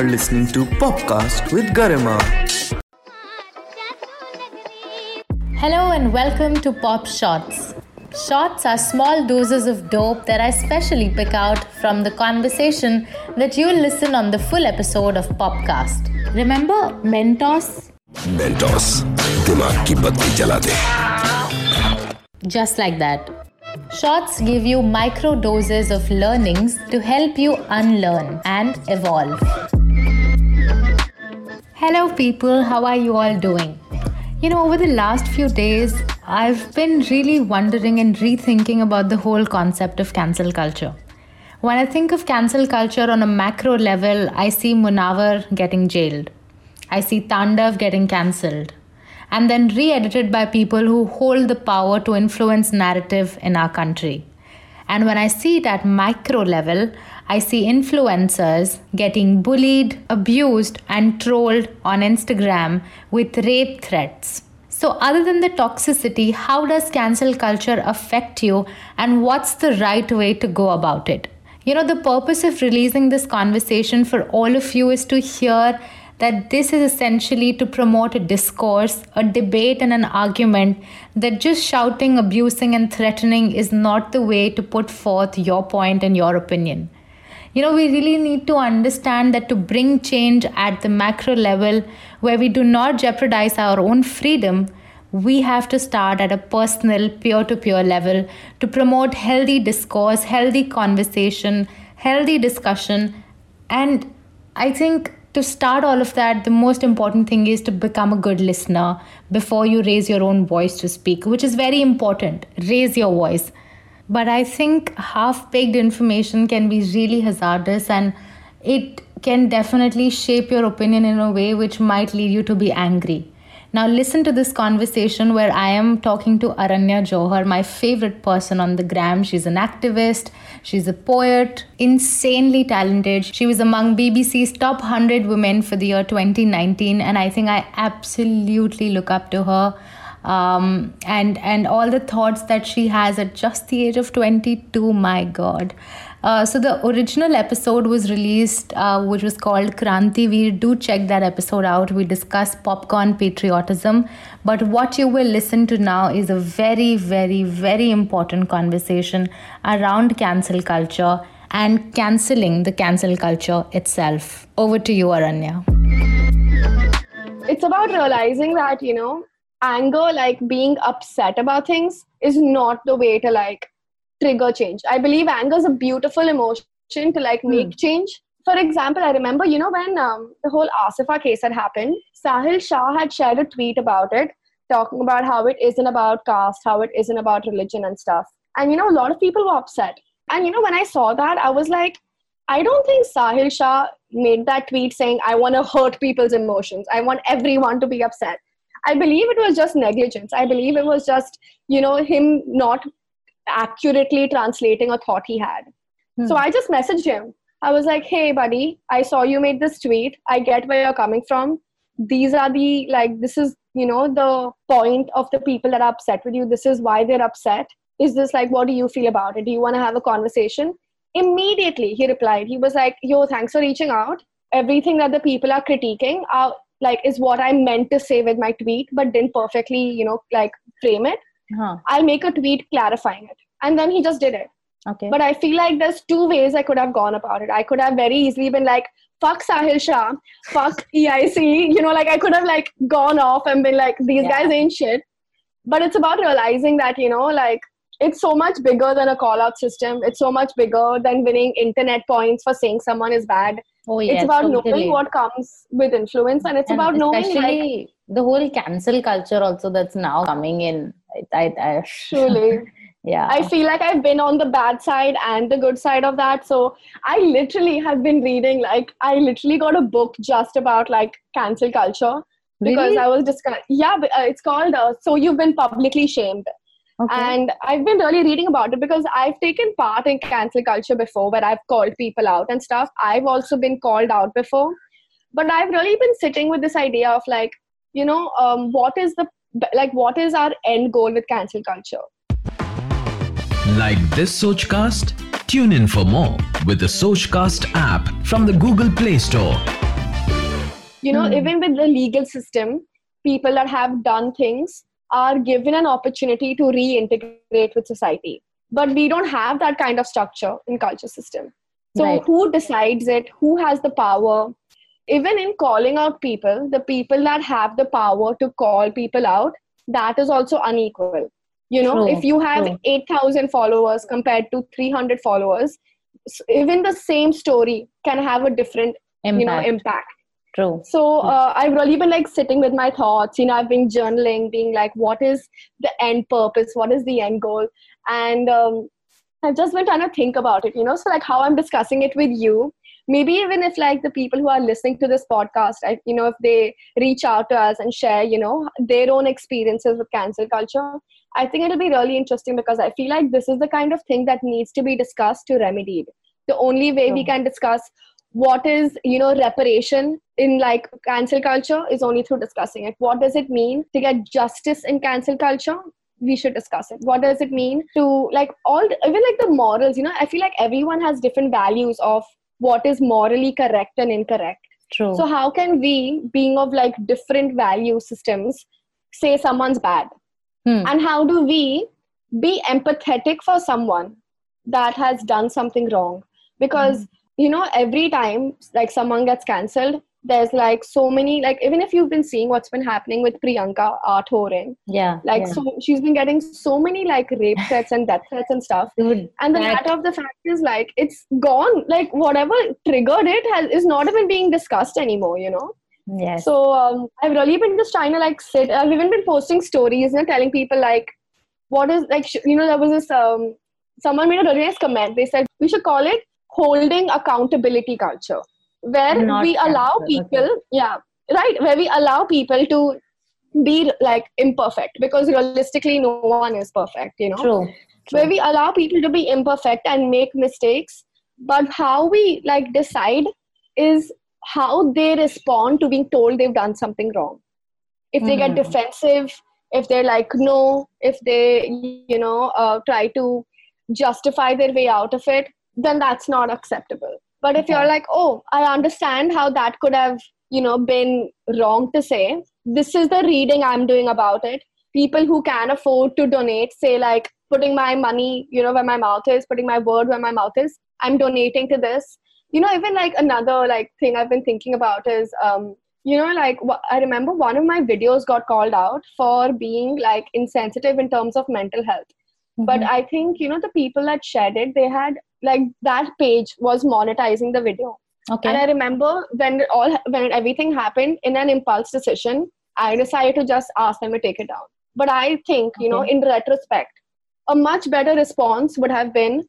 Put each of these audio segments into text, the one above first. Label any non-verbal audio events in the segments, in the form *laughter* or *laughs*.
are listening to Popcast with Garima. Hello and welcome to Pop Shots. Shots are small doses of dope that I specially pick out from the conversation that you'll listen on the full episode of Popcast. Remember Mentos? Mentos. Just like that. Shots give you micro doses of learnings to help you unlearn and evolve. Hello, people, how are you all doing? You know, over the last few days, I've been really wondering and rethinking about the whole concept of cancel culture. When I think of cancel culture on a macro level, I see Munawar getting jailed. I see Tandav getting cancelled and then re edited by people who hold the power to influence narrative in our country. And when I see it at micro level, I see influencers getting bullied, abused, and trolled on Instagram with rape threats. So, other than the toxicity, how does cancel culture affect you, and what's the right way to go about it? You know, the purpose of releasing this conversation for all of you is to hear that this is essentially to promote a discourse, a debate, and an argument that just shouting, abusing, and threatening is not the way to put forth your point and your opinion. You know, we really need to understand that to bring change at the macro level, where we do not jeopardize our own freedom, we have to start at a personal, peer to peer level to promote healthy discourse, healthy conversation, healthy discussion. And I think to start all of that, the most important thing is to become a good listener before you raise your own voice to speak, which is very important. Raise your voice. But I think half baked information can be really hazardous and it can definitely shape your opinion in a way which might lead you to be angry. Now, listen to this conversation where I am talking to Aranya Johar, my favorite person on the gram. She's an activist, she's a poet, insanely talented. She was among BBC's top 100 women for the year 2019, and I think I absolutely look up to her. Um, and and all the thoughts that she has at just the age of 22 my god uh, so the original episode was released, uh, which was called Kranti. We do check that episode out. We discuss popcorn patriotism. But what you will listen to now is a very, very, very important conversation around cancel culture and canceling the cancel culture itself. Over to you, Aranya. It's about realizing that, you know, anger, like being upset about things, is not the way to like trigger change. I believe anger is a beautiful emotion to like make mm. change. For example, I remember, you know, when um, the whole Asifa case had happened, Sahil Shah had shared a tweet about it, talking about how it isn't about caste, how it isn't about religion and stuff. And, you know, a lot of people were upset. And, you know, when I saw that, I was like, I don't think Sahil Shah made that tweet saying, I want to hurt people's emotions. I want everyone to be upset. I believe it was just negligence. I believe it was just, you know, him not accurately translating a thought he had. Hmm. So I just messaged him. I was like, hey, buddy, I saw you made this tweet. I get where you're coming from. These are the, like, this is, you know, the point of the people that are upset with you. This is why they're upset. Is this like, what do you feel about it? Do you want to have a conversation? Immediately, he replied. He was like, yo, thanks for reaching out. Everything that the people are critiquing are, like, is what I meant to say with my tweet, but didn't perfectly, you know, like, frame it huh. I'll make a tweet clarifying it. And then he just did it. Okay. But I feel like there's two ways I could have gone about it. I could have very easily been like, fuck Sahil Shah, fuck *laughs* EIC. You know, like I could have like gone off and been like, these yeah. guys ain't shit. But it's about realizing that, you know, like it's so much bigger than a call out system. It's so much bigger than winning internet points for saying someone is bad. Oh, yes, it's about totally. knowing what comes with influence and it's and about knowing like, the whole cancel culture also that's now coming in I, I, Truly. *laughs* yeah. I feel like I've been on the bad side and the good side of that. So I literally have been reading, like, I literally got a book just about like cancel culture because really? I was just, yeah, uh, it's called uh, So You've Been Publicly Shamed. Okay. And I've been really reading about it because I've taken part in cancel culture before where I've called people out and stuff. I've also been called out before. But I've really been sitting with this idea of like, you know, um, what is the like what is our end goal with cancel culture like this sochcast tune in for more with the sochcast app from the google play store you know Hmm. even with the legal system people that have done things are given an opportunity to reintegrate with society. But we don't have that kind of structure in culture system. So Right. who decides it? Who has the power? Even in calling out people the people that have the power to call people out that is also unequal. You know True, if you have 8000 followers compared to 300 followers even the same story can have a different you know Impact. True. so uh, I've really been like sitting with my thoughts. You know, I've been journaling, being like, what is the end purpose? What is the end goal? And um, I've just been trying to think about it. You know, so like how I'm discussing it with you. Maybe even if like the people who are listening to this podcast, I, you know, if they reach out to us and share, you know, their own experiences with cancel culture, I think it'll be really interesting because I feel like this is the kind of thing that needs to be discussed to remedy it. The only way we can discuss what is you know reparation in like cancel culture is only through discussing it. What does it mean to get justice in cancel culture? We should discuss it. What does it mean to like all even like the morals you know i feel like everyone has different values of what is morally correct and incorrect. True. so how can we being of like different value systems say someone's bad? Hmm. and how do we be empathetic for someone that has done something wrong? Because you know every time like someone gets cancelled there's like so many like even if you've been seeing what's been happening with priyanka Athorin, yeah. like yeah. so she's been getting so many like rape threats and death threats and stuff Dude, and the that- matter of the fact is like it's gone like whatever triggered it has is not even being discussed anymore you know yes. so um, I've really been just trying to like sit. I've even been posting stories, know, telling people like, what is like, sh- you know, there was this um, someone made a really nice comment. They said we should call it holding accountability culture, where Not we allow people, yeah, right, where we allow people to be like imperfect because realistically no one is perfect, you know True. where we allow people to be imperfect and make mistakes but how we like decide is how they respond to being told they've done something wrong if they get Mhm. defensive if they're like no if they you know uh, try to justify their way out of it then that's not acceptable. But if Okay. you're like oh i understand how that could have you know been wrong to say this is the reading i'm doing about it. People who can afford to donate say like putting my money you know where my mouth is putting my word where my mouth is i'm donating to this. You know even like another like thing i've been thinking about is um you know like i remember one of my videos got called out for being like insensitive in terms of mental health but Mhm. i think you know the people that shared it they had like that page was monetizing the video okay. and I remember when all when everything happened in an impulse decision, I decided to just ask them to take it down. But I think you know, in retrospect, a much better response would have been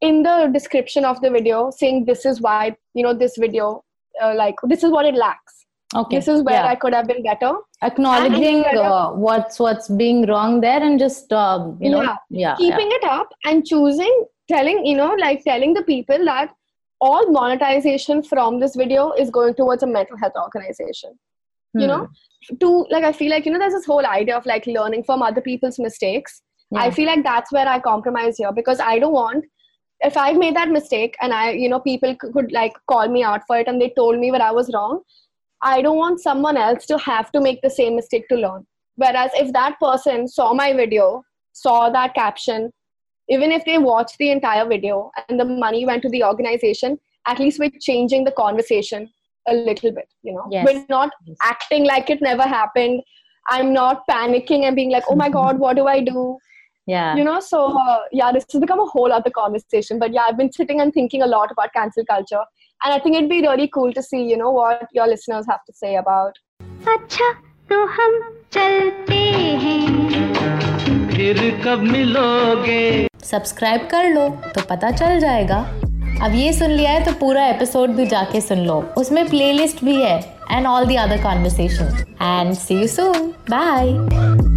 in the description of the video saying this is why you know this video uh, like this is what it lacks. Okay. This is where yeah. I could have been better. acknowledging of- uh, what's what's being wrong there and just um, you know Yeah. yeah, keeping it up and choosing telling you know like telling the people that all monetization from this video is going towards a mental health organization yeah. you know to like i feel like you know there's this whole idea of like learning from other people's mistakes Yeah. i feel like that's where i compromise here because i don't want if i've made that mistake and i you know people could like call me out for it and they told me where i was wrong i don't want someone else to have to make the same mistake to learn whereas if that person saw my video saw that caption even if they watched the entire video and the money went to the organization at least we're changing the conversation a little bit you know Yes. we're not Yes. acting like it never happened i'm not panicking and being like oh my *laughs* god what do i do yeah you know so uh, yeah this has become a whole other conversation but yeah i've been sitting and thinking a lot about cancel culture and i think it'd be really cool to see you know what your listeners have to say about अच्छा तो हम चलते हैं फिर कब मिलोगे subscribe कर लो तो पता चल जाएगा अब ये सुन लिया है तो पूरा एपिसोड भी जाके सुन लो उसमें प्लेलिस्ट भी है and all the other conversation and see you soon bye